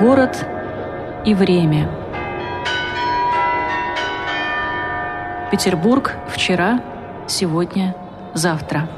Город и время. Петербург вчера, сегодня, завтра.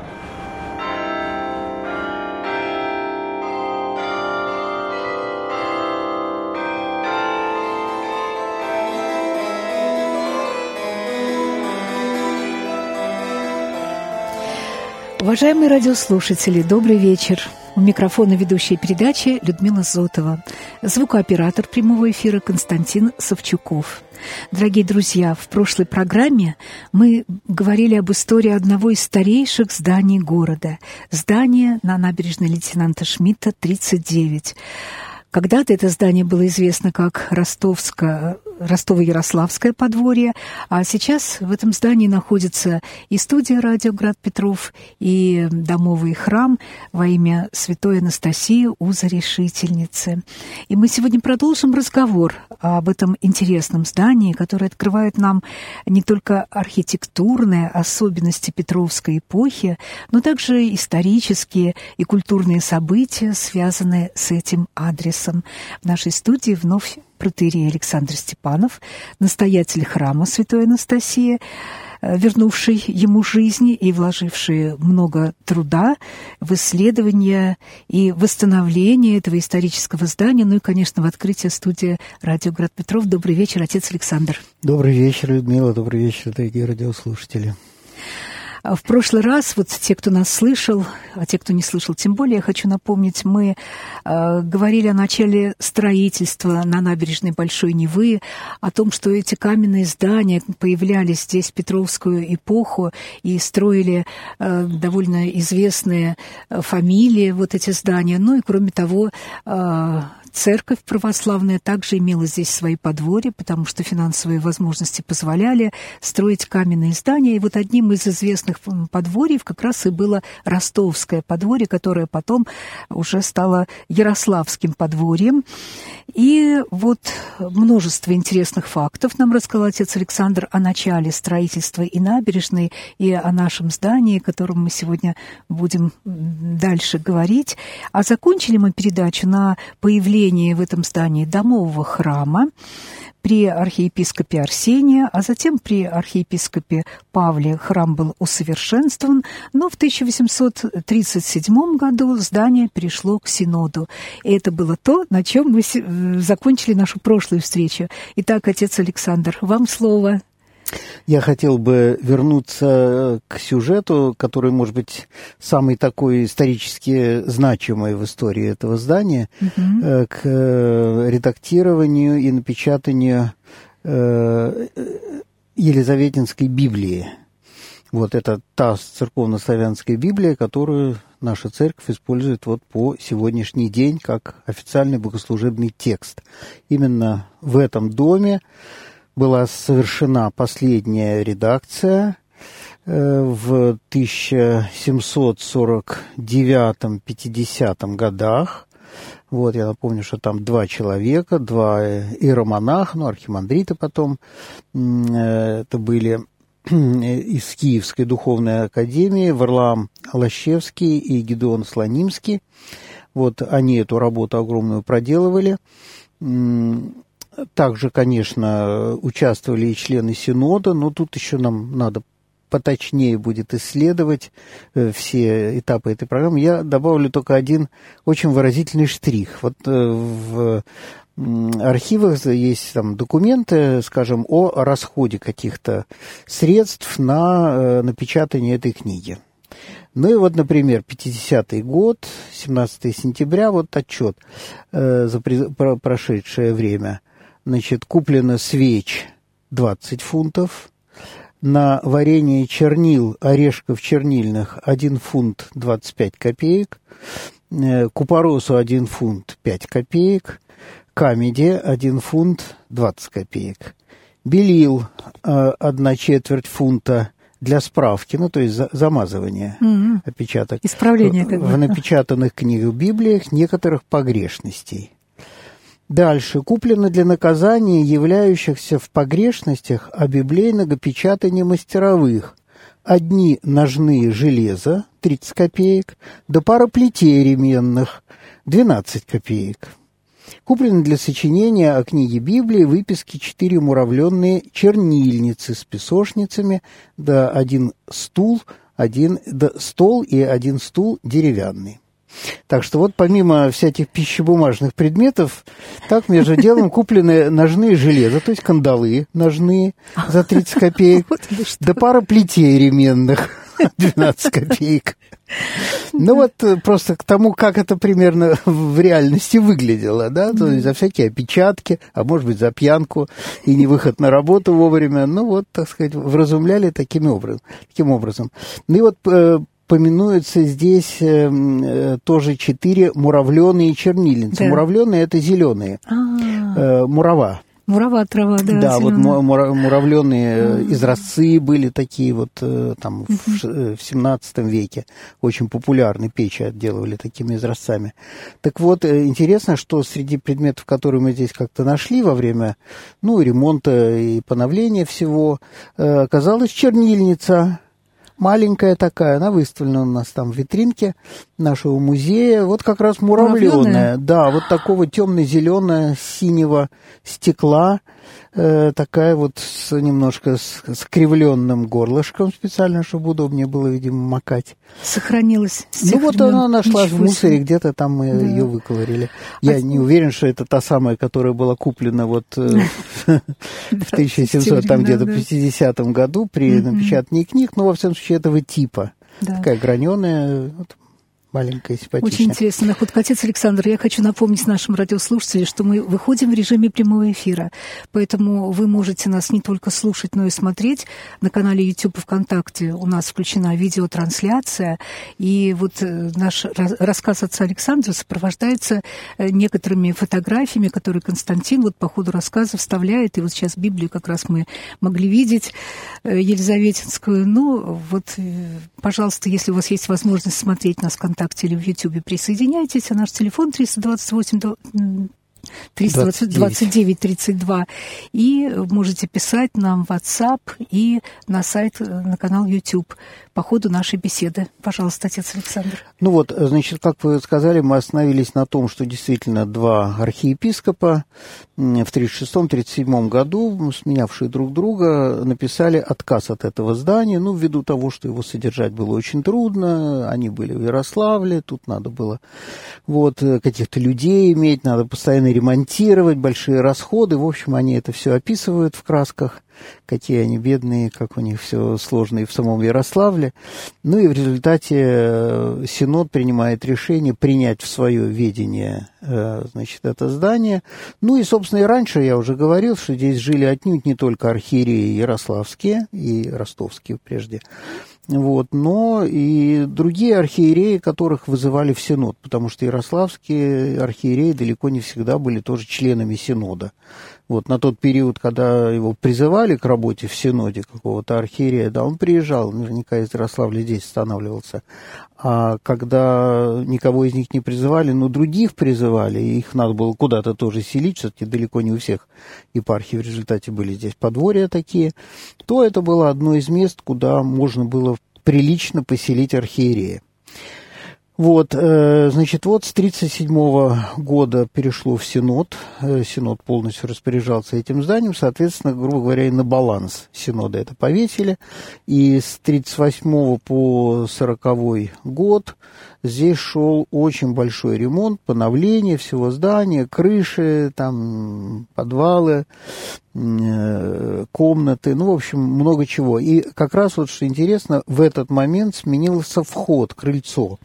Уважаемые радиослушатели, добрый вечер. У микрофона ведущая передачи Людмила Зотова. Звукооператор прямого эфира Константин Савчуков. Дорогие друзья, в прошлой программе мы говорили об истории одного из старейших зданий города. Здание на набережной лейтенанта Шмидта, 39. Когда-то это здание было известно как Ростовское Ростово-Ярославское подворье, а сейчас в этом здании находится и студия «Радио Град Петров», и домовый храм во имя святой Анастасии Узорешительницы. И мы сегодня продолжим разговор об этом интересном здании, которое открывает нам не только архитектурные особенности Петровской эпохи, но также исторические и культурные события, связанные с этим адресом. В нашей студии вновь протерей Александр Степанов, настоятель храма Святой Анастасии, э, вернувший ему жизни и вложивший много труда в исследование и восстановление этого исторического здания, ну и, конечно, в открытие студии «Радио Град Петров». Добрый вечер, отец Александр. Добрый вечер, Людмила, добрый вечер, дорогие радиослушатели. А в прошлый раз, вот те, кто нас слышал, а те, кто не слышал, тем более, я хочу напомнить, мы э, говорили о начале строительства на набережной Большой Невы, о том, что эти каменные здания появлялись здесь в Петровскую эпоху и строили э, довольно известные э, фамилии, вот эти здания. Ну и, кроме того, э, Церковь православная также имела здесь свои подворья, потому что финансовые возможности позволяли строить каменные здания. И вот одним из известных подворьев как раз и было ростовское подворье, которое потом уже стало Ярославским подворьем. И вот множество интересных фактов нам рассказал отец Александр о начале строительства и набережной, и о нашем здании, о котором мы сегодня будем дальше говорить. А закончили мы передачу на появление в этом здании домового храма при архиепископе Арсения, а затем при архиепископе Павле храм был усовершенствован, но в 1837 году здание перешло к Синоду. И это было то, на чем мы закончили нашу прошлую встречу. Итак, отец Александр, вам слово. Я хотел бы вернуться к сюжету, который, может быть, самый такой исторически значимый в истории этого здания, угу. к э, редактированию и напечатанию э, Елизаветинской Библии. Вот это та церковно-славянская Библия, которую наша церковь использует вот по сегодняшний день как официальный богослужебный текст. Именно в этом доме была совершена последняя редакция э, в 1749-50 годах. Вот, я напомню, что там два человека, два иеромонаха, ну, архимандриты потом, э, это были из Киевской духовной академии, Варлам Лощевский и Гедеон Слонимский. Вот они эту работу огромную проделывали. Также, конечно, участвовали и члены Синода, но тут еще нам надо поточнее будет исследовать э, все этапы этой программы. Я добавлю только один очень выразительный штрих. Вот э, в архивах есть там документы, скажем, о расходе каких-то средств на э, напечатание этой книги. Ну и вот, например, 50-й год, 17 сентября, вот отчет э, за прошедшее время – Значит, куплено свеч 20 фунтов, на варенье чернил, орешков чернильных 1 фунт 25 копеек, э, купоросу 1 фунт 5 копеек, камеди 1 фунт 20 копеек, белил 1 э, четверть фунта для справки, ну, то есть за, замазывание угу. опечаток. Исправление. Как. В напечатанных книгах Библиях некоторых погрешностей. Дальше. Куплено для наказания являющихся в погрешностях объявленного печатания мастеровых. Одни ножные железа, 30 копеек, да пара плетей ременных, 12 копеек. Куплены для сочинения о книге Библии выписки четыре муравленные чернильницы с песочницами, да один стул, один да, стол и один стул деревянный. Так что вот помимо всяких пищебумажных предметов, так между делом куплены ножные железа, то есть кандалы ножные за 30 копеек, да пара плетей ременных 12 копеек. Ну вот э, просто к тому, как это примерно в реальности выглядело, да, то есть за всякие опечатки, а может быть за пьянку и не выход на работу вовремя, ну вот, так сказать, вразумляли таким образом. Таким образом. Ну и вот э, поминуются здесь э, э, тоже четыре муравленые чернильницы. Да. Муравленые это зеленые, а. э, мурава. Мурава трава, да. Да, вот мура, муравленые а. изразцы были такие вот там в, в 17 веке. Очень популярны печи отделывали такими изразцами. Так вот, интересно, что среди предметов, которые мы здесь как-то нашли во время ну, ремонта и поновления всего, оказалась чернильница маленькая такая, она выставлена у нас там в витринке нашего музея. Вот как раз муравленая, да, вот такого темно-зеленого синего стекла, э, такая вот с немножко с скривленным горлышком специально, чтобы удобнее было, видимо, макать. Сохранилась. Ну вот она нашлась в мусоре, где-то там мы да. ее выковырили. Я а... не уверен, что это та самая, которая была куплена вот э, в 1700, там где-то 50 году при напечатании книг, но во всяком случае этого типа. Такая граненая, маленькая, симпатичная. Очень интересно. Находка отец Александр, я хочу напомнить нашим радиослушателям, что мы выходим в режиме прямого эфира, поэтому вы можете нас не только слушать, но и смотреть. На канале YouTube ВКонтакте у нас включена видеотрансляция, и вот э, наш рассказ отца Александра сопровождается э, некоторыми фотографиями, которые Константин вот по ходу рассказа вставляет, и вот сейчас Библию как раз мы могли видеть, э, Елизаветинскую. Ну, вот, пожалуйста, если у вас есть возможность смотреть нас в ВКонтакте, ВКонтакте или в Ютьюбе присоединяйтесь. А наш телефон 328 329 32. И можете писать нам в WhatsApp и на сайт, на канал YouTube по ходу нашей беседы. Пожалуйста, отец Александр. Ну вот, значит, как вы сказали, мы остановились на том, что действительно два архиепископа в 1936-1937 году, сменявшие друг друга, написали отказ от этого здания, ну, ввиду того, что его содержать было очень трудно, они были в Ярославле, тут надо было вот каких-то людей иметь, надо постоянно ремонтировать, большие расходы, в общем, они это все описывают в красках какие они бедные, как у них все сложно и в самом Ярославле. Ну и в результате э, Синод принимает решение принять в свое видение э, значит, это здание. Ну и, собственно, и раньше я уже говорил, что здесь жили отнюдь не только архиереи ярославские и ростовские прежде, вот, но и другие архиереи, которых вызывали в Синод, потому что ярославские архиереи далеко не всегда были тоже членами Синода. Вот на тот период, когда его призывали к работе в Синоде какого-то архиерея, да, он приезжал, наверняка из Ярославля здесь останавливался. А когда никого из них не призывали, но других призывали, и их надо было куда-то тоже селить, все-таки далеко не у всех епархий в результате были здесь подворья такие, то это было одно из мест, куда можно было прилично поселить архиерея. Вот, э, значит, вот с 1937 года перешло в Синод. Э, Синод полностью распоряжался этим зданием. Соответственно, грубо говоря, и на баланс Синода это повесили. И с 1938 по 1940 год Здесь шел очень большой ремонт, поновление всего здания, крыши, там подвалы, э, комнаты, ну, в общем, много чего. И как раз вот, что интересно, в этот момент сменился вход, крыльцо.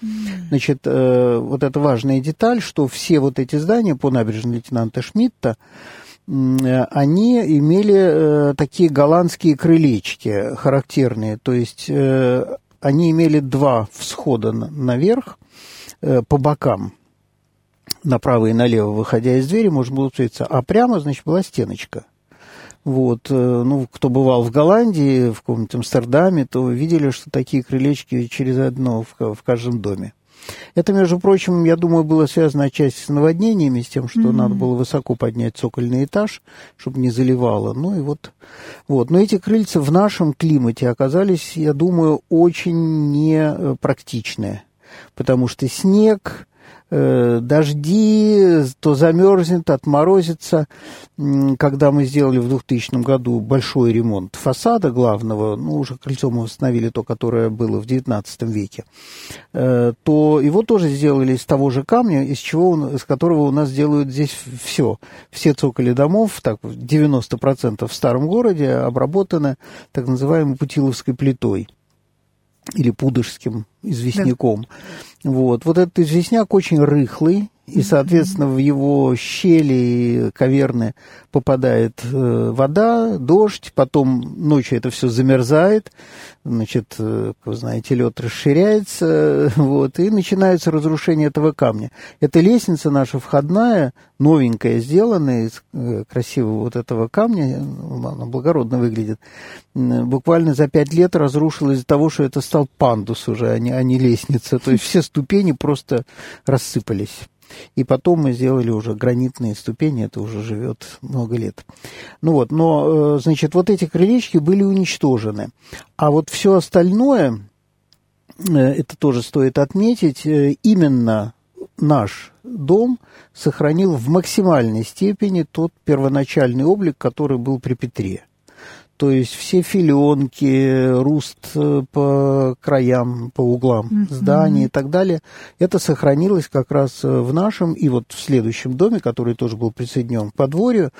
Значит, э, вот это важная деталь, что все вот эти здания по набережной лейтенанта Шмидта, они имели э, такие голландские крылечки характерные, то есть они имели два всхода наверх э, по бокам, направо и налево, выходя из двери, можно было встретиться, а прямо, значит, была стеночка. Вот, э, ну, кто бывал в Голландии, в каком-нибудь Амстердаме, то видели, что такие крылечки через одно в, в каждом доме. Это, между прочим, я думаю, было связано отчасти с наводнениями, с тем, что mm-hmm. надо было высоко поднять цокольный этаж, чтобы не заливало. Ну и вот, вот. Но эти крыльца в нашем климате оказались, я думаю, очень непрактичные, потому что снег, Э, дожди, то замерзнет, отморозится. Когда мы сделали в 2000 году большой ремонт фасада главного, ну, уже крыльцо мы восстановили то, которое было в 19 веке, э, то его тоже сделали из того же камня, из, чего, из которого у нас делают здесь все. Все цоколи домов, так, 90% в старом городе обработаны так называемой путиловской плитой или пудожским известняком. Да. Вот. вот этот известняк очень рыхлый, и, соответственно, в его щели каверны попадает э, вода, дождь, потом ночью это все замерзает, значит, э, вы знаете, лед расширяется, вот, и начинается разрушение этого камня. Эта лестница наша входная, новенькая, сделанная из э, красивого вот этого камня, она благородно выглядит, буквально за пять лет разрушилась из-за того, что это стал пандус уже, а не, а не лестница. То есть все ступени просто рассыпались. И потом мы сделали уже гранитные ступени, это уже живет много лет. Ну вот, но, э, значит, вот эти крылечки были уничтожены. А вот все остальное, э, это тоже стоит отметить, э, именно наш дом сохранил в максимальной степени тот первоначальный облик, который был при Петре то есть все филенки, руст э, по краям, по углам mm-hmm. зданий и так далее, это сохранилось как раз э, в нашем и вот в следующем доме, который тоже был присоединен к подворью,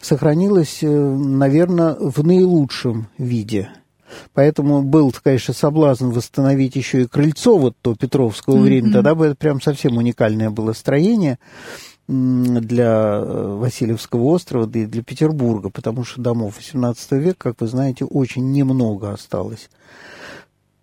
сохранилось, э, наверное, в наилучшем виде. Поэтому был, конечно, соблазн восстановить еще и крыльцо вот то Петровского mm-hmm. времени. Тогда бы это прям совсем уникальное было строение для э, Васильевского острова, да и для Петербурга, потому что домов XVIII века, как вы знаете, очень немного осталось.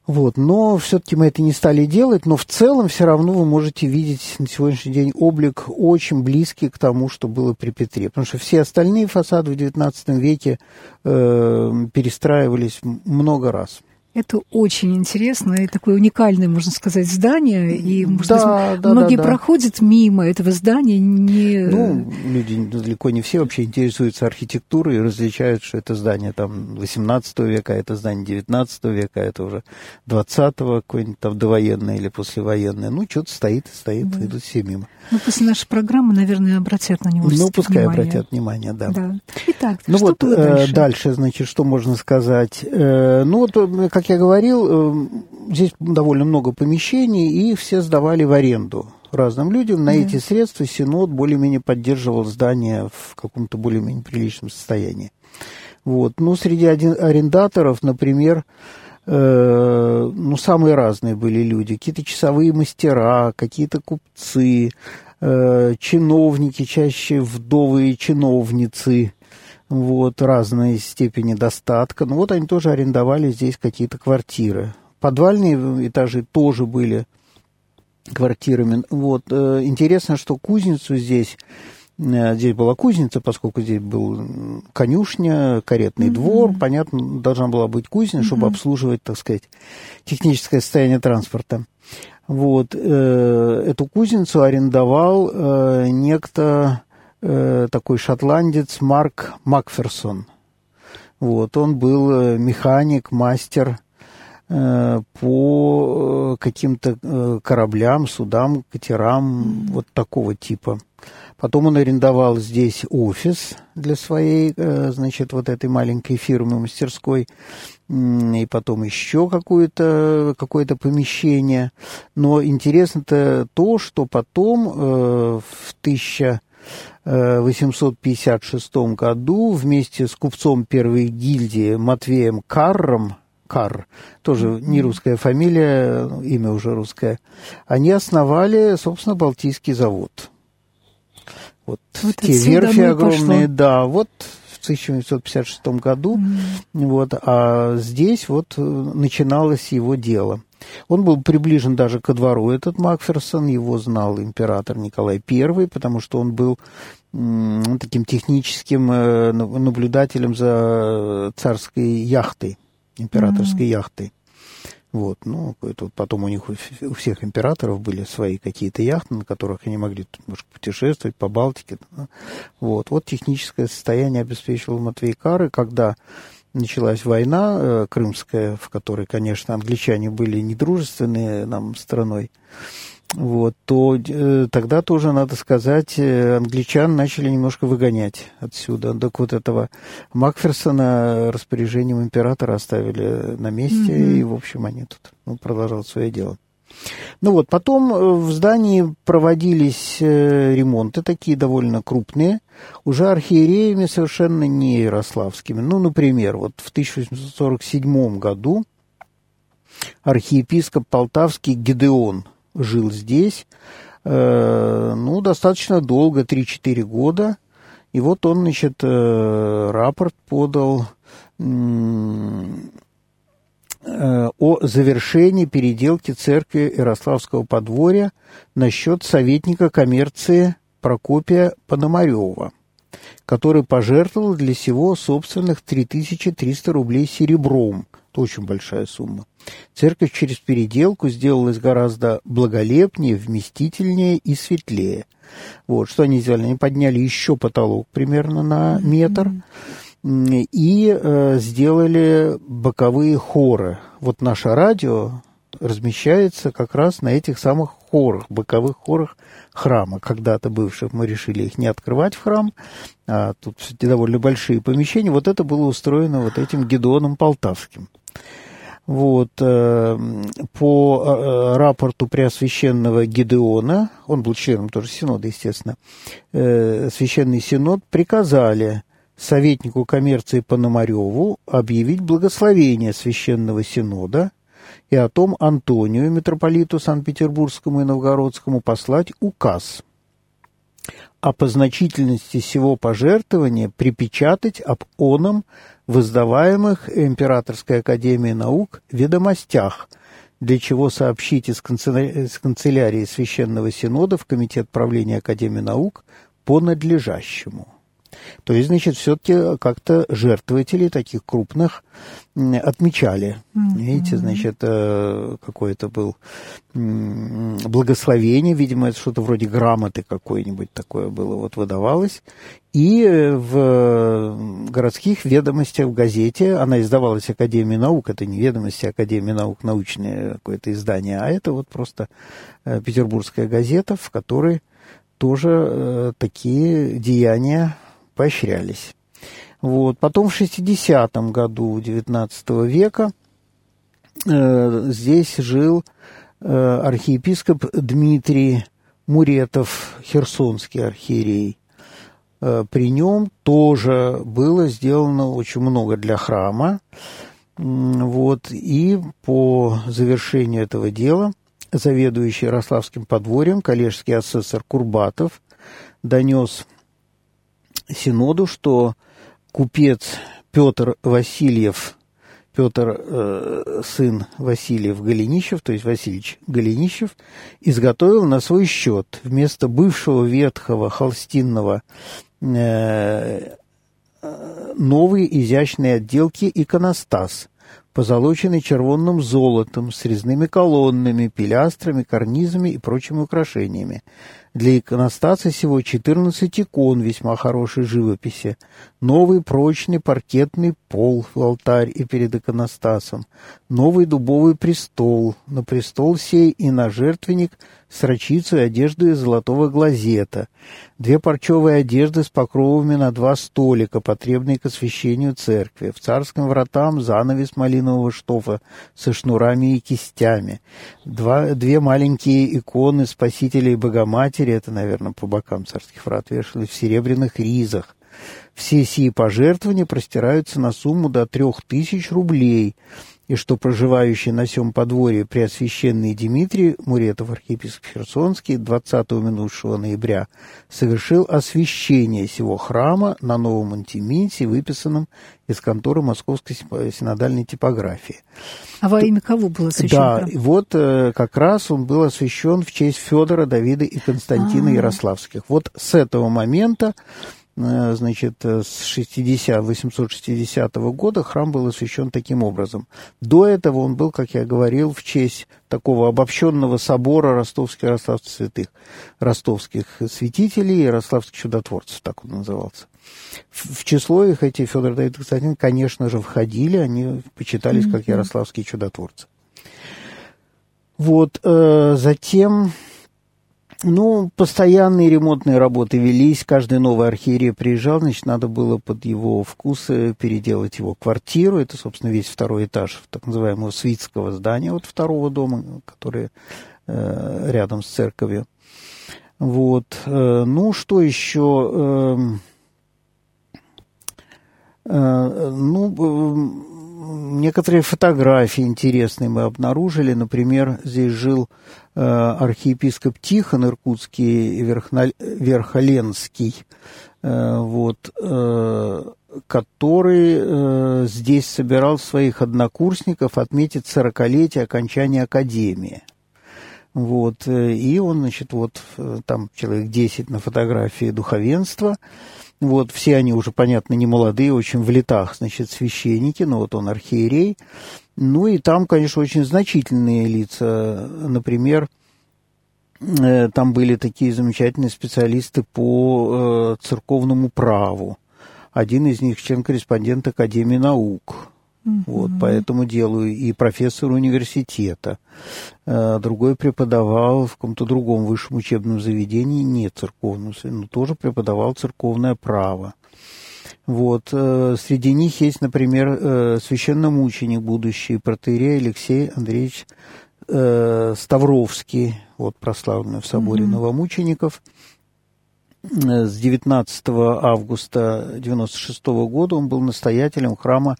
Вот, но все-таки мы это не стали делать, но в целом все равно вы можете видеть на сегодняшний день облик очень близкий к тому, что было при Петре, потому что все остальные фасады в XIX веке э, перестраивались много раз. Это очень интересно и такое уникальное, можно сказать, здание. И, может да, да, многие да, да. проходят мимо этого здания. Не... Ну, люди далеко не все вообще интересуются архитектурой и различают, что это здание там 18 века, а это здание 19 века, а это уже 20-го, какое-нибудь там довоенное или послевоенное. Ну, что-то стоит и стоит, да. идут все мимо. Ну, после нашей программы, наверное, обратят на него Ну, пускай внимание. обратят внимание, да. да. Итак, ну что вот было э, дальше? дальше, значит, что можно сказать? Э, ну, вот, э, как я говорил, здесь довольно много помещений, и все сдавали в аренду разным людям. На mm. эти средства Синод более-менее поддерживал здание в каком-то более-менее приличном состоянии. Вот. Ну, среди арендаторов, например, Э, ну, самые разные были люди. Какие-то часовые мастера, какие-то купцы, э, чиновники, чаще вдовые чиновницы, вот, разной степени достатка. Ну, вот они тоже арендовали здесь какие-то квартиры. Подвальные этажи тоже были квартирами. Вот, э, интересно, что кузницу здесь Э, здесь была кузница, поскольку здесь был конюшня, каретный mm-hmm. двор. Понятно, должна была быть кузня, mm-hmm. чтобы обслуживать, так сказать, техническое состояние транспорта. Вот. Э, эту кузницу арендовал э, некто Э, такой шотландец Марк Макферсон. Вот, он был э, механик, мастер э, по каким-то кораблям, судам, катерам, вот такого типа. Потом он арендовал здесь офис для своей, значит, вот этой маленькой фирмы, мастерской, и потом еще какое-то какое помещение. Но интересно-то то, что потом в 1000 856 году вместе с купцом первой гильдии Матвеем Карром, Карр, тоже не русская фамилия, имя уже русское, они основали, собственно, Балтийский завод. Вот, вот те верфи огромные, пошло. да, вот 1956 году, mm. вот, а здесь вот э, начиналось его дело. Он был приближен даже ко двору, этот Макферсон, его знал император Николай I, потому что он был таким техническим э, наблюдателем за царской яхтой, императорской mm. яхтой. Вот, ну, это вот потом у них у всех императоров были свои какие-то яхты, на которых они могли немножко путешествовать по Балтике. Да. Вот, вот техническое состояние обеспечивал Матвей Кары, когда началась война э, крымская, в которой, конечно, англичане были недружественные нам страной. Вот, то э, тогда тоже, надо сказать, э, англичан начали немножко выгонять отсюда. Так вот этого Макферсона распоряжением императора оставили на месте, mm-hmm. и, в общем, они тут ну, продолжают свое дело. Ну вот, потом э, в здании проводились э, ремонты, такие довольно крупные, уже архиереями совершенно не ярославскими. Ну, например, вот в 1847 году архиепископ Полтавский Гедеон жил здесь, э, ну, достаточно долго, 3-4 года. И вот он, значит, э, рапорт подал э, о завершении переделки церкви Ярославского подворья насчет советника коммерции Прокопия Пономарева, который пожертвовал для сего собственных 3300 рублей серебром. Это очень большая сумма. Церковь через переделку сделалась гораздо благолепнее, вместительнее и светлее. Вот, что они сделали? Они подняли еще потолок примерно на метр и э, сделали боковые хоры. Вот наше радио размещается как раз на этих самых хорах, боковых хорах храма. Когда-то бывших мы решили их не открывать в храм, а тут довольно большие помещения. Вот это было устроено вот этим Гедеоном Полтавским. Вот, э, по э, рапорту Преосвященного Гидеона, он был членом тоже Синода, естественно, э, Священный Синод приказали советнику коммерции Пономареву объявить благословение Священного Синода и о том Антонию, митрополиту Санкт-Петербургскому и Новгородскому, послать указ о позначительности всего пожертвования припечатать об оном в издаваемых Императорской Академией Наук ведомостях, для чего сообщить из канцелярии Священного Синода в Комитет правления Академии Наук по надлежащему. То есть, значит, все-таки как-то жертвователи таких крупных отмечали. Mm-hmm. Видите, значит, э, какое-то был благословение, видимо, это что-то вроде грамоты какой-нибудь такое было, вот выдавалось. И в городских ведомостях в газете, она издавалась Академией наук, это не ведомости Академии наук, научное какое-то издание, а это вот просто э, петербургская газета, в которой тоже э, такие деяния поощрялись. Вот. Потом в 60-м году XIX века э, здесь жил э, архиепископ Дмитрий Муретов, херсонский архиерей. Э, при нем тоже было сделано очень много для храма. Вот, и по завершению этого дела заведующий Ярославским подворьем, коллежский асессор Курбатов, донес Синоду, что купец Петр Васильев, Петр, э, сын Васильев Голенищев, то есть Васильевич Голенищев, изготовил на свой счет вместо бывшего ветхого холстинного э, новые изящные отделки иконостас, позолоченный червонным золотом, с резными колоннами, пилястрами, карнизами и прочими украшениями. Для иконостаса всего 14 икон весьма хорошей живописи. Новый прочный паркетный пол в алтарь и перед иконостасом. Новый дубовый престол. На престол сей и на жертвенник с рачицей одежды из золотого глазета. Две парчевые одежды с покровами на два столика, потребные к освящению церкви. В царском вратам занавес малинового штофа со шнурами и кистями. Два, две маленькие иконы Спасителя и Богоматери матери, это, наверное, по бокам царских врат вешали, в серебряных ризах. Все сии пожертвования простираются на сумму до трех тысяч рублей – и что проживающий на сём подворье Преосвященный Дмитрий Муретов, архиепископ Херсонский, 20 минувшего ноября совершил освящение сего храма на новом антиминте, выписанном из конторы Московской синодальной типографии. А во имя кого был освящен Да, храм? вот э, как раз он был освящен в честь Федора, Давида и Константина А-а-а. Ярославских. Вот с этого момента Э, значит, э, с 60, 860 года храм был освящен таким образом. До этого он был, как я говорил, в честь такого обобщенного собора ростовских ростовских святых, ростовских святителей и ярославских чудотворцев, так он назывался. В, число их эти Федор Давид Константин, конечно же, входили, они почитались как ярославские чудотворцы. Вот, э, затем Ну, постоянные ремонтные работы велись. Каждый новый архиерей приезжал, значит, надо было под его вкусы переделать его квартиру. Это, собственно, весь второй этаж так называемого свитского здания, вот второго дома, который э, рядом с церковью. Вот. Э, ну, что еще? Э, э, ну, некоторые фотографии интересные мы обнаружили. Например, здесь жил э, архиепископ Тихон Иркутский Верхоленский, э, вот, э, который э, здесь собирал своих однокурсников отметить сорокалетие окончания академии. Вот, э, и он, значит, вот э, там человек 10 на фотографии духовенства, вот, все они уже, понятно, не молодые, очень в летах, значит, священники, но вот он архиерей. Ну и там, конечно, очень значительные лица. Например, э, там были такие замечательные специалисты по церковному праву. Один из них член-корреспондент Академии наук. Вот, по этому делу и профессор университета. Э, другой преподавал в каком-то другом высшем учебном заведении, не церковном, но тоже преподавал церковное право. Вот. Э, среди них есть, например, э, священномученик, будущий протеерей Алексей Андреевич Ставровский, вот прославленный в соборе mm-hmm. новомучеников. С 19 августа 1996 года он был настоятелем храма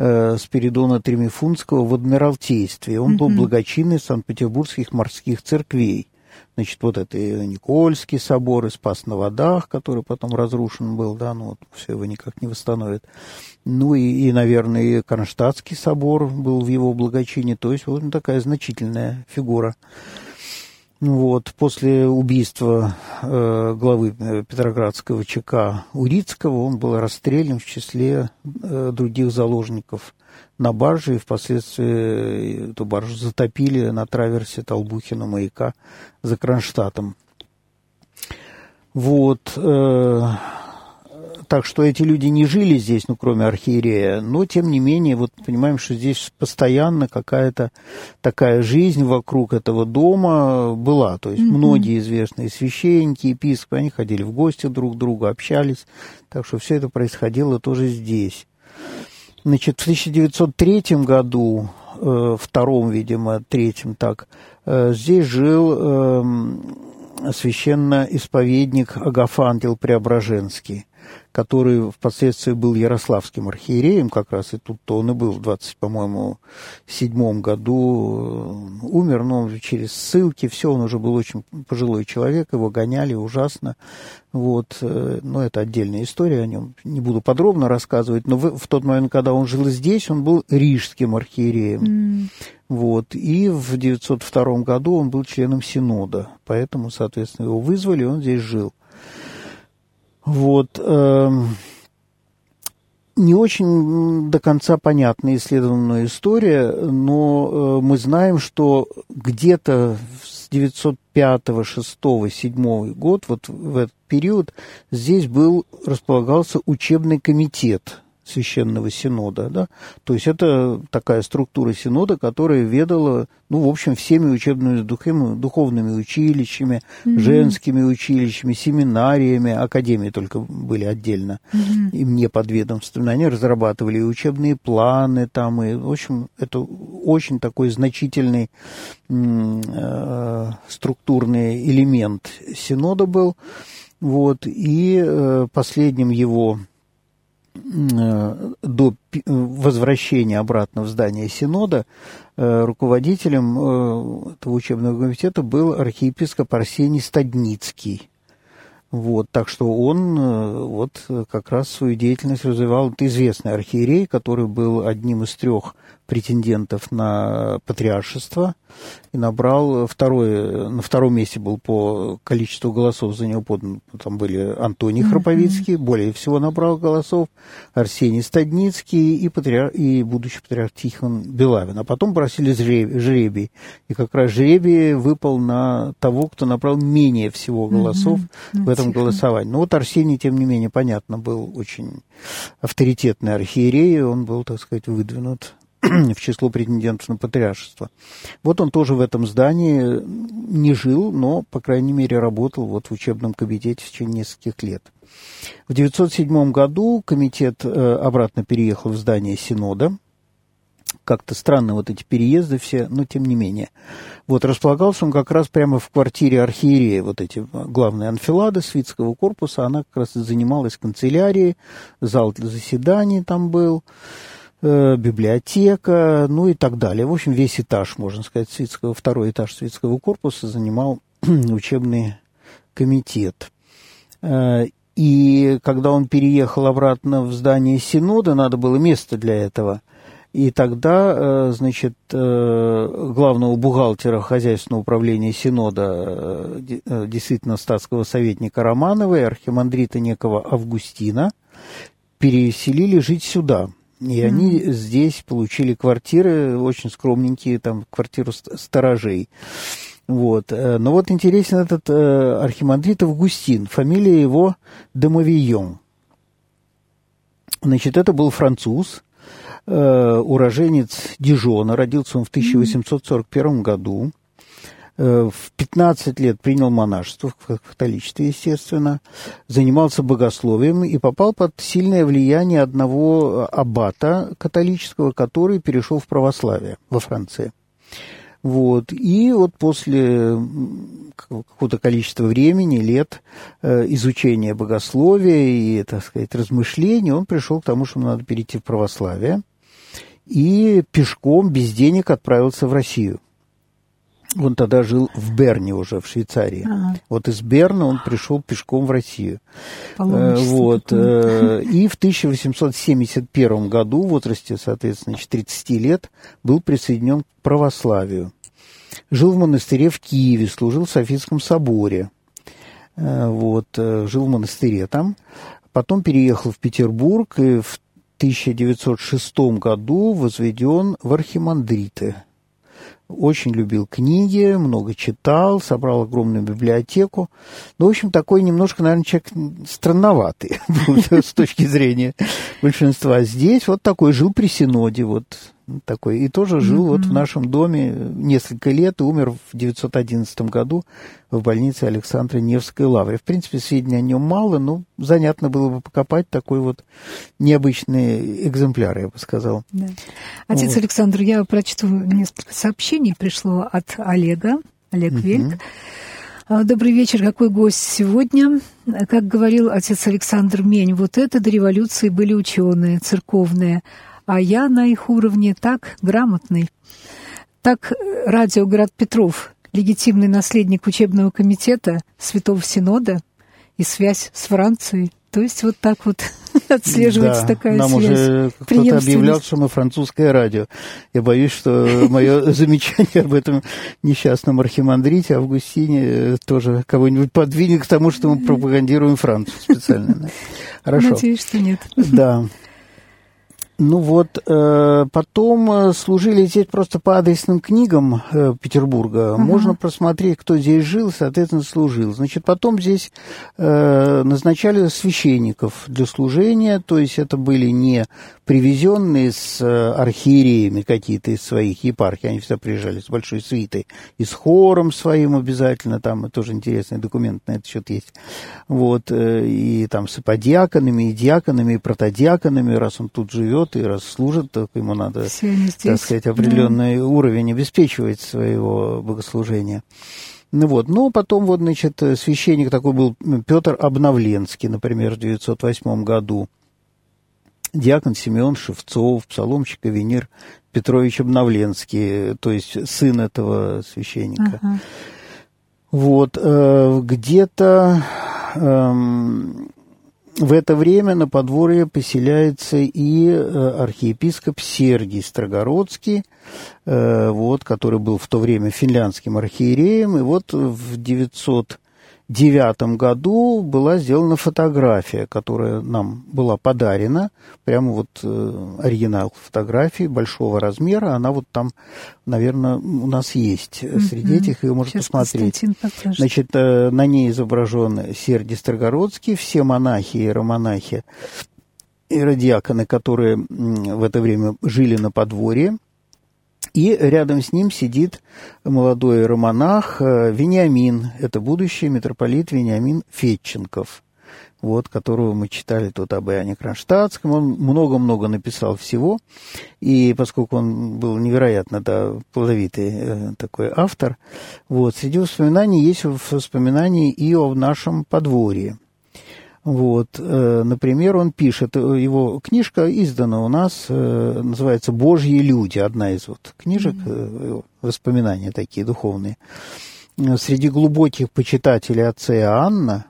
Спиридона Тремифунского в Адмиралтействе. Он был благочинный Санкт-Петербургских морских церквей. Значит, вот это и Никольский собор, и Спас на водах, который потом разрушен был, да, ну вот все его никак не восстановят. Ну и, и наверное, и Кронштадтский собор был в его благочине, то есть вот такая значительная фигура. Вот, после убийства э, главы э, Петроградского ЧК Урицкого он был расстрелян в числе э, других заложников на барже, и впоследствии эту баржу затопили на траверсе Толбухина маяка за Кронштадтом. Вот. Э, так что эти люди не жили здесь, ну, кроме архиерея, но, тем не менее, вот понимаем, что здесь постоянно какая-то такая жизнь вокруг этого дома была. То есть mm-hmm. многие известные священники, епископы, они ходили в гости друг к другу, общались. Так что все это происходило тоже здесь. Значит, в 1903 году, э, втором, видимо, третьем так, э, здесь жил э, священно-исповедник Агафангел Преображенский который впоследствии был ярославским архиереем, как раз и тут-то он и был в 20, по-моему, седьмом году, э, умер, но через ссылки, все, он уже был очень пожилой человек, его гоняли ужасно, вот, э, но это отдельная история, о нем не буду подробно рассказывать, но в, в тот момент, когда он жил здесь, он был рижским архиереем, mm. вот, и в 902 году он был членом Синода, поэтому, соответственно, его вызвали, он здесь жил. Вот. Э, не очень до конца понятная исследованная история, но э, мы знаем, что где-то с 905, 6, 7 год, вот в этот период, здесь был, располагался учебный комитет Священного Синода. Да? То есть это такая структура Синода, которая ведала, ну, в общем, всеми учебными духовными училищами, mm-hmm. женскими училищами, семинариями, академии только были отдельно, mm-hmm. им не подведомственно. Они разрабатывали учебные планы там, и, в общем, это очень такой значительный э, структурный элемент Синода был. Вот, и э, последним его до возвращения обратно в здание Синода э, руководителем э, этого учебного комитета был архиепископ Арсений Стадницкий. Вот, так что он вот как раз свою деятельность развивал. Это известный архиерей, который был одним из трех претендентов на патриаршество и набрал второе, на втором месте был по количеству голосов за него подан. Там были Антоний Храповицкий, mm-hmm. более всего набрал голосов, Арсений Стадницкий и, патриар, и будущий патриарх Тихон Белавин. А потом просили жребий. И как раз жребий выпал на того, кто набрал менее всего голосов mm-hmm. в этом Тихон. голосовании. Но вот Арсений, тем не менее, понятно, был очень авторитетный архиерей, он был, так сказать, выдвинут в число претендентов на патриаршество. Вот он тоже в этом здании не жил, но, по крайней мере, работал вот в учебном комитете в течение нескольких лет. В 1907 году комитет э, обратно переехал в здание Синода. Как-то странно вот эти переезды все, но тем не менее. Вот располагался он как раз прямо в квартире архиерея, вот эти главные анфилады Свитского корпуса. Она как раз занималась канцелярией, зал для заседаний там был, э, библиотека, ну и так далее. В общем, весь этаж, можно сказать, Свитского, второй этаж Свитского корпуса занимал учебный комитет. Э, и когда он переехал обратно в здание Синода, надо было место для этого. И тогда, э, значит, э, главного бухгалтера хозяйственного управления Синода, э, действительно статского советника Романова и архимандрита некого Августина, переселили жить сюда. И mm-hmm. они здесь получили квартиры, очень скромненькие, там, квартиру сторожей. Вот. Э, но вот интересен этот э, архимандрит Августин. Фамилия его Домовион. Значит, это был француз, э, уроженец Дижона. Родился он в 1841 году. Э, в 15 лет принял монашество в католичестве, естественно. Занимался богословием и попал под сильное влияние одного аббата католического, который перешел в православие во Франции. Вот. И вот после какого-то количества времени, лет э, изучения богословия и, так сказать, размышлений, он пришел к тому, что надо перейти в православие. И пешком, без денег, отправился в Россию. Он тогда жил в Берне уже, в Швейцарии. Ага. Вот из Берна он пришел пешком в Россию. Вот. Э, и в 1871 году, в возрасте, соответственно, 30 лет, был присоединен к православию. Жил в монастыре в Киеве, служил в Софийском соборе. Э, вот. Э, жил в монастыре там. Потом переехал в Петербург и в 1906 году возведен в архимандриты очень любил книги, много читал, собрал огромную библиотеку. Ну, в общем, такой немножко, наверное, человек странноватый с точки зрения большинства. Здесь вот такой жил при Синоде, вот такой. И тоже жил mm-hmm. вот в нашем доме несколько лет и умер в 911 году в больнице Александра Невской лавры. В принципе, сведений о нем мало, но занятно было бы покопать такой вот необычный экземпляр, я бы сказал. Да. Отец вот. Александр, я прочту несколько сообщений. Пришло от Олега, Олег mm-hmm. Вельк. А, добрый вечер, какой гость сегодня? Как говорил отец Александр Мень, вот это до революции были ученые, церковные, а я на их уровне так грамотный. Так радио «Град Петров», легитимный наследник учебного комитета Святого Синода и связь с Францией. То есть вот так вот отслеживается да, такая нам связь. Нам уже кто-то объявлял, что мы французское радио. Я боюсь, что мое замечание об этом несчастном архимандрите Августине тоже кого-нибудь подвинет к тому, что мы пропагандируем Францию специально. Хорошо. Надеюсь, что нет. Да. Ну вот, э, потом э, служили здесь просто по адресным книгам э, Петербурга. Ага. Можно просмотреть, кто здесь жил, соответственно, служил. Значит, потом здесь назначали священников для служения, то есть это были не привезенные с архиереями какие-то из своих епархий, они всегда приезжали с большой свитой, и с хором своим обязательно, там тоже интересный документ на этот счет есть. Вот, и там с иподиаконами, и диаконами, и протодиаконами, раз он тут живет, работы, раз служит, так ему надо, так сказать, определенный да. уровень обеспечивать своего богослужения. Ну вот, но потом вот, значит, священник такой был Петр Обновленский, например, в 908 году. Диакон Симеон Шевцов, псаломщик Авенир Петрович Обновленский, то есть сын этого священника. Ага. Вот, э, где-то эм, в это время на подворье поселяется и э, архиепископ Сергий Строгородский, э, вот, который был в то время финляндским архиереем, и вот в 900 девятом году была сделана фотография, которая нам была подарена, прямо вот э, оригинал фотографии большого размера, она вот там, наверное, у нас есть mm-hmm. среди этих, ее можно Сейчас посмотреть. Значит, э, на ней изображен Сергий Строгородский, все монахи и иеромонахи иродиаконы, которые в это время жили на подворье. И рядом с ним сидит молодой романах э, Вениамин. Это будущий митрополит Вениамин Фетченков, вот, которого мы читали тут об Иоанне Кронштадтском. Он много-много написал всего. И поскольку он был невероятно да, плодовитый э, такой автор, вот, среди воспоминаний есть воспоминания и о нашем подворье – вот, э, например, он пишет, э, его книжка издана у нас, э, называется «Божьи люди», одна из вот книжек, mm-hmm. воспоминания такие духовные. Среди глубоких почитателей отца Иоанна,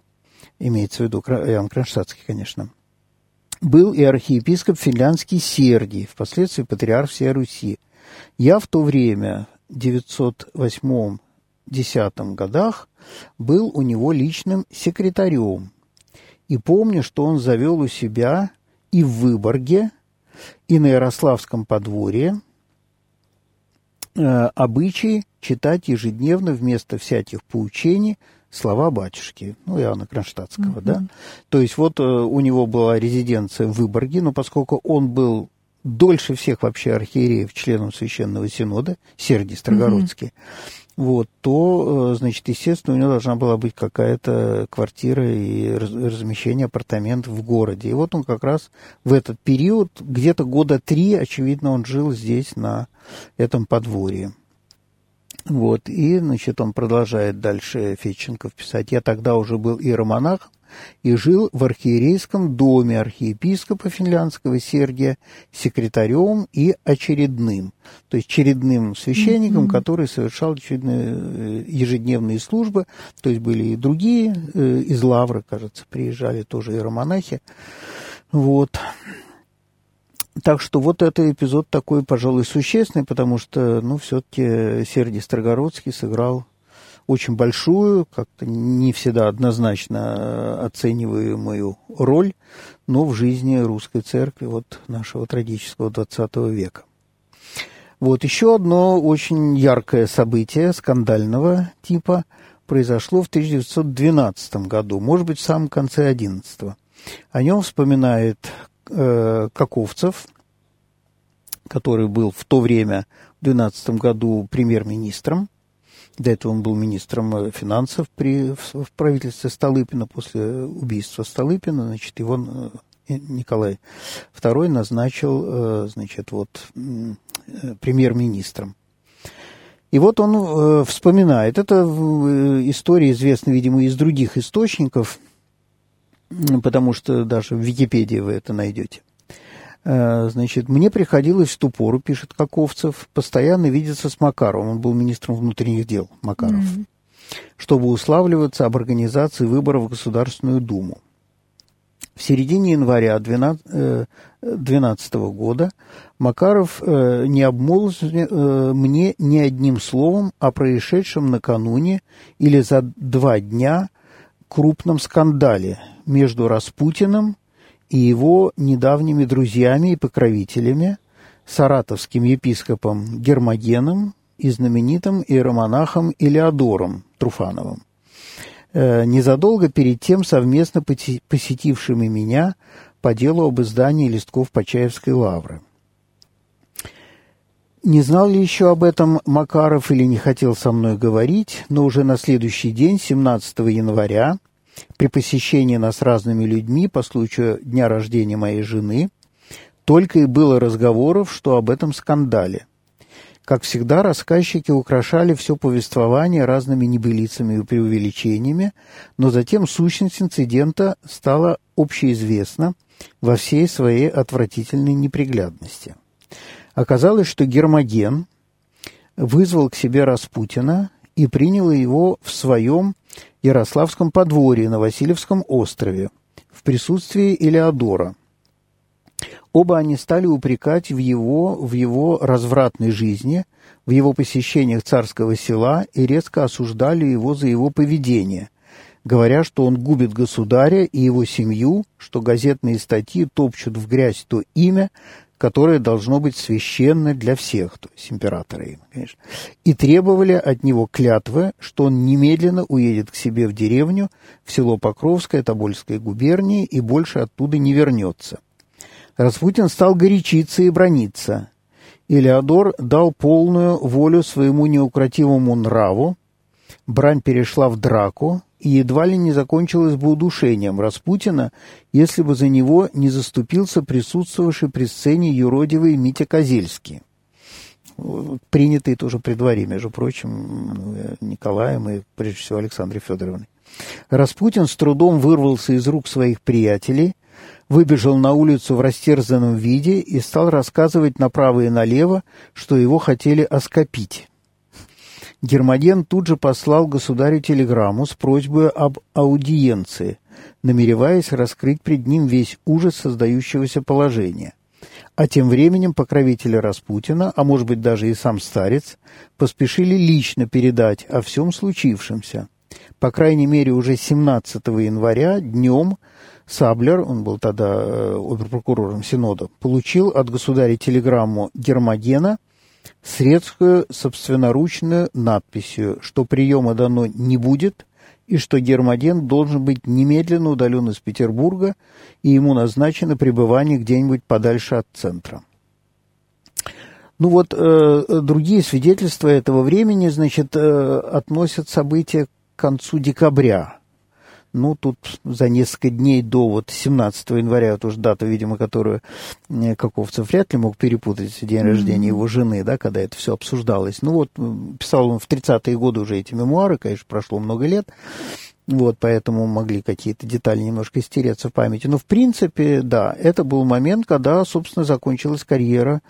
имеется в виду Иоанн Кронштадтский, конечно, был и архиепископ финляндский Сергий, впоследствии патриарх всей Руси. Я в то время, в 908-10 годах, был у него личным секретарем – и помню, что он завел у себя и в Выборге, и на Ярославском подворье э, обычай читать ежедневно вместо всяких поучений слова батюшки, ну, Иоанна Кронштадтского, mm-hmm. да. То есть вот э, у него была резиденция в Выборге, но поскольку он был дольше всех вообще архиереев членом Священного Синода, Сергий Строгородский, mm-hmm вот, то, э, значит, естественно, у него должна была быть какая-то квартира и размещение апартаментов в городе. И вот он как раз в этот период, где-то года три, очевидно, он жил здесь, на этом подворье. Вот, и, значит, он продолжает дальше Фетченков писать. Я тогда уже был иеромонахом, и жил в архиерейском доме архиепископа финляндского Сергия секретарем и очередным, то есть очередным священником, mm-hmm. который совершал очередные ежедневные службы, то есть были и другие э, из Лавры, кажется, приезжали тоже иеромонахи, вот. Так что вот этот эпизод такой, пожалуй, существенный, потому что, ну, все-таки Сергий Строгородский сыграл очень большую, как-то не всегда однозначно оцениваемую роль, но в жизни русской церкви вот нашего трагического XX века. Вот еще одно очень яркое событие скандального типа произошло в 1912 году, может быть, в самом конце 11 -го. О нем вспоминает э, Каковцев, который был в то время, в 2012 году, премьер-министром. До этого он был министром э, финансов при, в, в правительстве Столыпина. После убийства Столыпина, значит, его э, Николай II назначил, э, значит, вот, премьер-министром. И вот он вспоминает, это история известна, видимо, из других источников, потому что даже в Википедии вы это найдете. Э, значит, мне приходилось в ту пору, пишет Каковцев, постоянно видеться с Макаровым. Он был министром внутренних дел, Макаров. Mm-hmm. Чтобы уславливаться об организации выборов в Государственную Думу. В середине января 2012 э, года Макаров э, не обмолвился мне ни одним словом о происшедшем накануне или за два дня крупном скандале между Распутиным и его недавними друзьями и покровителями, саратовским епископом Гермогеном и знаменитым иеромонахом Илеодором Труфановым, э, незадолго перед тем совместно посетившими меня по делу об издании листков Почаевской лавры. Не знал ли еще об этом Макаров или не хотел со мной говорить, но уже на следующий день, 17 января, при посещении нас разными людьми по случаю дня рождения моей жены, только и было разговоров, что об этом скандале. Как всегда, рассказчики украшали все повествование разными небылицами и преувеличениями, но затем сущность инцидента стала общеизвестна во всей своей отвратительной неприглядности. Оказалось, что Гермоген вызвал к себе Распутина и принял его в своем Ярославском подворье на Васильевском острове в присутствии Элеодора. Оба они стали упрекать в его, в его развратной жизни, в его посещениях царского села и резко осуждали его за его поведение, говоря, что он губит государя и его семью, что газетные статьи топчут в грязь то имя, которое должно быть священно для всех, то есть императора, конечно, и требовали от него клятвы, что он немедленно уедет к себе в деревню, в село Покровское Тобольской губернии, и больше оттуда не вернется. Распутин стал горячиться и брониться. Элеодор дал полную волю своему неукротимому нраву, брань перешла в драку и едва ли не закончилась бы удушением Распутина, если бы за него не заступился присутствовавший при сцене юродивый Митя Козельский. Принятый тоже при дворе, между прочим, Николаем и, прежде всего, Александрой Федоровной. Распутин с трудом вырвался из рук своих приятелей, выбежал на улицу в растерзанном виде и стал рассказывать направо и налево, что его хотели оскопить. Гермоген тут же послал государю телеграмму с просьбой об аудиенции, намереваясь раскрыть пред ним весь ужас создающегося положения. А тем временем покровители Распутина, а может быть даже и сам старец, поспешили лично передать о всем случившемся. По крайней мере, уже 17 января днем Саблер, он был тогда э, оберпрокурором Синода, получил от государя телеграмму Гермогена с редкую собственноручную надписью, что приема дано не будет и что Гермоген должен быть немедленно удален из Петербурга и ему назначено пребывание где-нибудь подальше от центра. Ну вот э, другие свидетельства этого времени, значит, э, относят события к концу декабря – ну, тут за несколько дней до вот 17 января, вот уж дата, видимо, которую э, Каковцев вряд ли мог перепутать день рождения mm-hmm. его жены, да, когда это все обсуждалось. Ну вот, писал он в 30-е годы уже эти мемуары, конечно, прошло много лет, вот, поэтому могли какие-то детали немножко стереться в памяти. Но, в принципе, да, это был момент, когда, собственно, закончилась карьера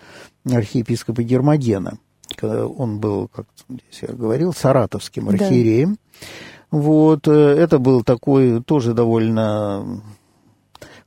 архиепископа Гермогена. Когда он был, как здесь я говорил, саратовским архиереем. Да. Вот, э, это был такой тоже довольно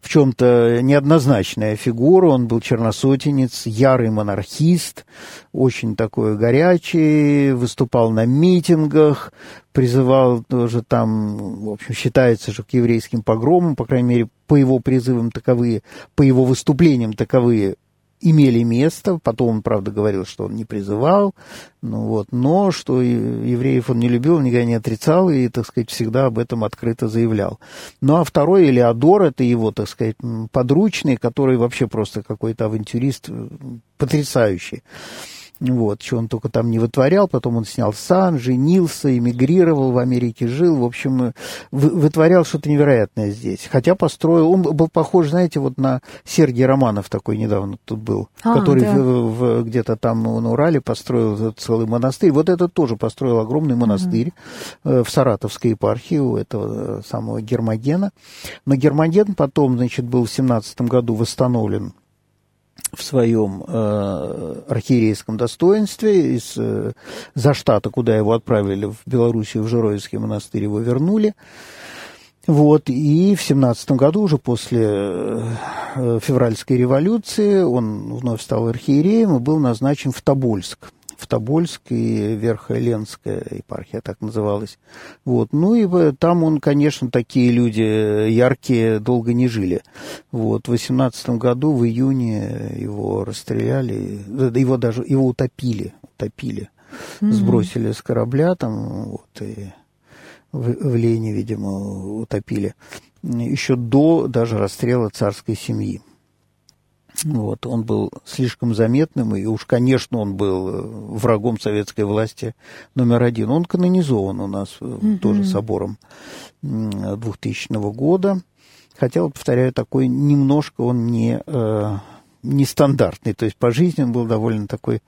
в чем-то неоднозначная фигура. Он был черносотенец, ярый монархист, очень такой горячий, выступал на митингах, призывал тоже там, в общем, считается же к еврейским погромам, по крайней мере, по его призывам таковые, по его выступлениям таковые имели место. Потом он, правда, говорил, что он не призывал, ну, вот, но что евреев он не любил, никогда не отрицал и, так сказать, всегда об этом открыто заявлял. Ну, а второй, Элеодор, это его, так сказать, подручный, который вообще просто какой-то авантюрист потрясающий. Вот, что он только там не вытворял, потом он снял сан, женился, эмигрировал в Америке, жил, в общем, вытворял что-то невероятное здесь. Хотя построил, он был похож, знаете, вот на Сергия Романов такой недавно тут был, а, который да. в, в, где-то там на Урале построил целый монастырь. Вот этот тоже построил огромный монастырь угу. в Саратовской епархии у этого самого Гермогена. Но Гермоген потом, значит, был в 17 году восстановлен в своем э, архиерейском достоинстве из э, Заштата, куда его отправили в Белоруссию, в Жироевский монастырь, его вернули. Вот, и в семнадцатом году, уже после э, февральской революции, он вновь стал архиереем и был назначен в Тобольск в Тобольск и Верхоленская епархия так называлась. Вот. Ну и там он, конечно, такие люди яркие долго не жили. Вот. В 18 году, в июне его расстреляли, его даже, его утопили, утопили. Mm-hmm. Сбросили с корабля там, вот, и в, в Лене, видимо, утопили. Еще до даже расстрела царской семьи. Вот, он был слишком заметным, и уж, конечно, он был э, врагом советской власти номер один. Он канонизован у нас mm-hmm. тоже собором 2000 года. Хотя, вот, повторяю, такой немножко он не, э, нестандартный. То есть по жизни он был довольно такой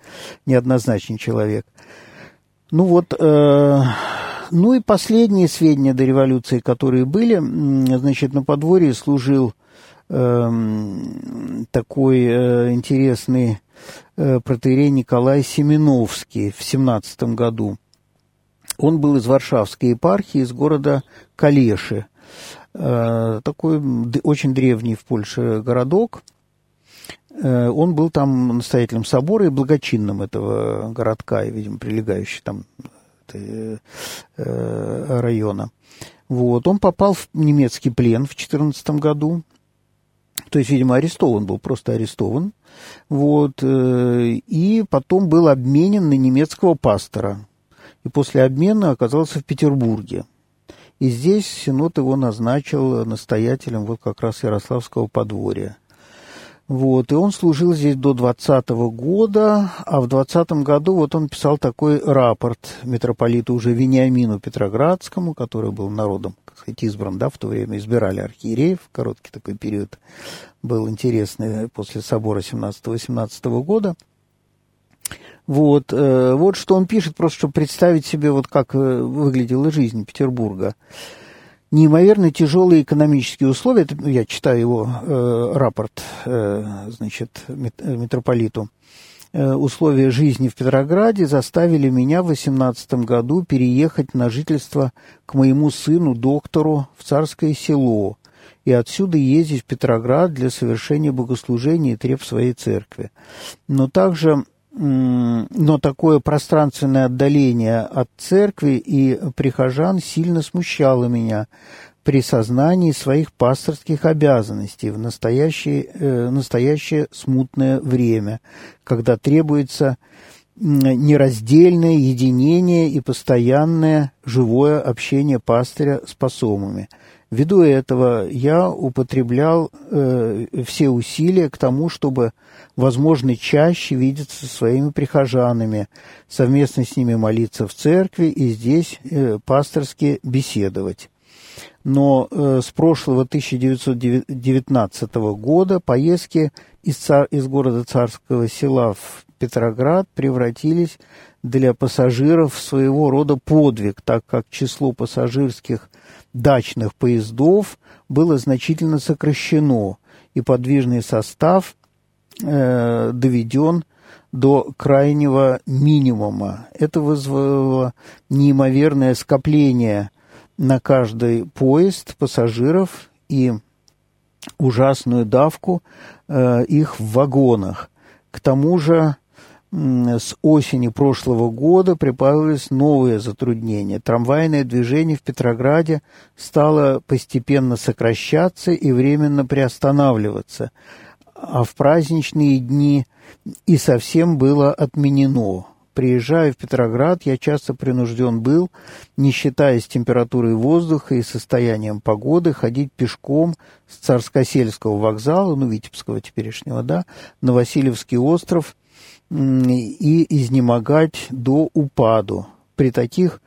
неоднозначный человек. Ну вот, э, ну и последние сведения до революции, которые были, значит, на подворье служил такой э, интересный э, протеерей Николай Семеновский в 17 году. Он был из Варшавской епархии, из города Калеши. Э, такой очень древний в Польше городок. Он был там настоятелем собора и благочинным этого городка, и, видимо, прилегающий там района. Вот. Он попал в немецкий плен в 14 году то есть, видимо, арестован был, просто арестован. Вот, э, и потом был обменен на немецкого пастора. И после обмена оказался в Петербурге. И здесь Синод его назначил настоятелем вот как раз Ярославского подворья. Вот, и он служил здесь до 20 года, а в 20 году вот он писал такой рапорт митрополиту уже Вениамину Петроградскому, который был народом, сказать, избран, да, в то время избирали архиереев, короткий такой период был интересный после собора 17-18 года. Вот, э, вот что он пишет, просто чтобы представить себе, вот как э, выглядела жизнь Петербурга. Неимоверно тяжелые экономические условия, ну, я читаю его э, рапорт, э, значит, митрополиту, э, условия жизни в Петрограде заставили меня в 18 году переехать на жительство к моему сыну, доктору, в Царское село, и отсюда ездить в Петроград для совершения богослужения и треб своей церкви. Но также но такое пространственное отдаление от церкви и прихожан сильно смущало меня при сознании своих пасторских обязанностей в настоящее, э, настоящее смутное время, когда требуется нераздельное единение и постоянное живое общение пастыря с посомами – Ввиду этого я употреблял э, все усилия к тому, чтобы, возможно, чаще видеться со своими прихожанами, совместно с ними молиться в церкви и здесь э, пасторски беседовать. Но э, с прошлого 1919 года поездки из, цар, из города Царского села в Петроград превратились для пассажиров в своего рода подвиг, так как число пассажирских дачных поездов было значительно сокращено, и подвижный состав э, доведен до крайнего минимума. Это вызвало неимоверное скопление на каждый поезд пассажиров и ужасную давку э, их в вагонах. К тому же с осени прошлого года прибавились новые затруднения. Трамвайное движение в Петрограде стало постепенно сокращаться и временно приостанавливаться, а в праздничные дни и совсем было отменено. Приезжая в Петроград, я часто принужден был, не считаясь температурой воздуха и состоянием погоды, ходить пешком с Царскосельского вокзала, ну, Витебского теперешнего, да, на Васильевский остров – и изнемогать до упаду. При таких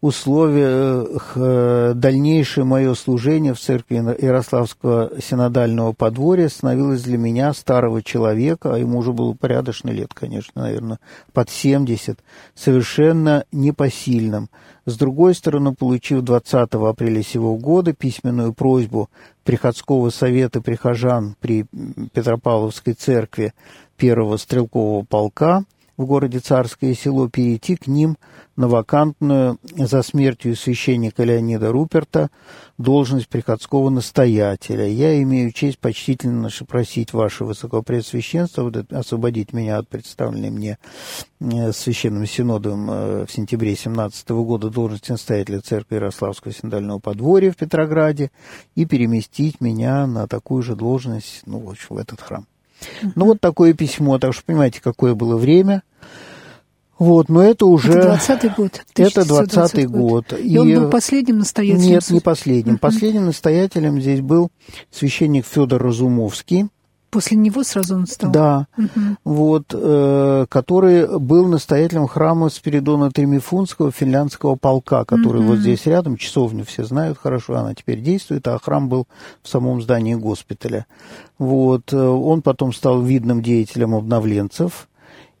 условиях э, дальнейшее мое служение в церкви Ярославского синодального подворья становилось для меня, старого человека, а ему уже было порядочно лет, конечно, наверное, под 70, совершенно непосильным. С другой стороны, получив 20 апреля сего года письменную просьбу Приходского совета прихожан при Петропавловской церкви первого стрелкового полка в городе Царское село перейти к ним на вакантную за смертью священника Леонида Руперта должность приходского настоятеля. Я имею честь почтительно просить ваше высокопреосвященство освободить меня от представленной мне э, священным синодом э, в сентябре 17 года должности настоятеля церкви Ярославского синодального подворья в Петрограде и переместить меня на такую же должность ну, в этот храм. Ну, вот такое письмо, так что понимаете, какое было время. Вот, но это уже... Это 20-й год. Это 20-й год. И, и он был последним настоятелем? Нет, не последним. Последним настоятелем здесь был священник Федор Разумовский. После него сразу он стал? Да. Uh-huh. Вот, э, который был настоятелем храма Спиридона Тремифунского финляндского полка, который uh-huh. вот здесь рядом, часовню все знают хорошо, она теперь действует, а храм был в самом здании госпиталя. Вот, э, он потом стал видным деятелем обновленцев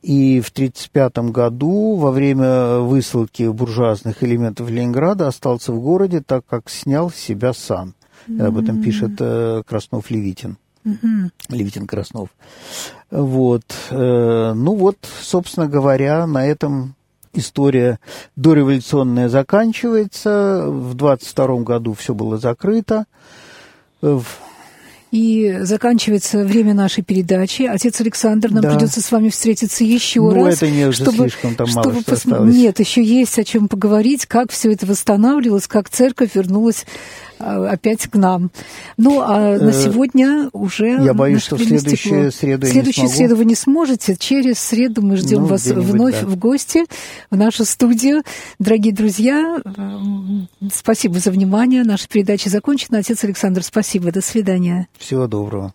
и в 1935 году во время высылки буржуазных элементов Ленинграда остался в городе, так как снял себя. Mm-hmm. Об этом пишет э, Краснов-Левитин. Mm-hmm. Левитин-Краснов. Вот. Э, ну вот, собственно говоря, на этом история дореволюционная заканчивается. В 22 году все было закрыто. В и заканчивается время нашей передачи. Отец Александр, нам да. придется с вами встретиться еще ну, раз. это не уже чтобы, слишком там чтобы мало что пос... осталось. Нет, еще есть о чем поговорить, как все это восстанавливалось, как церковь вернулась опять к нам. Ну, а на э, сегодня уже... Я боюсь, что в следующую среду В следующую среду вы не сможете. Через среду мы ждем ну, вас вновь да. в гости в нашу студию. Дорогие друзья, спасибо за внимание. Наша передача закончена. Отец Александр, спасибо. До свидания. Всего доброго.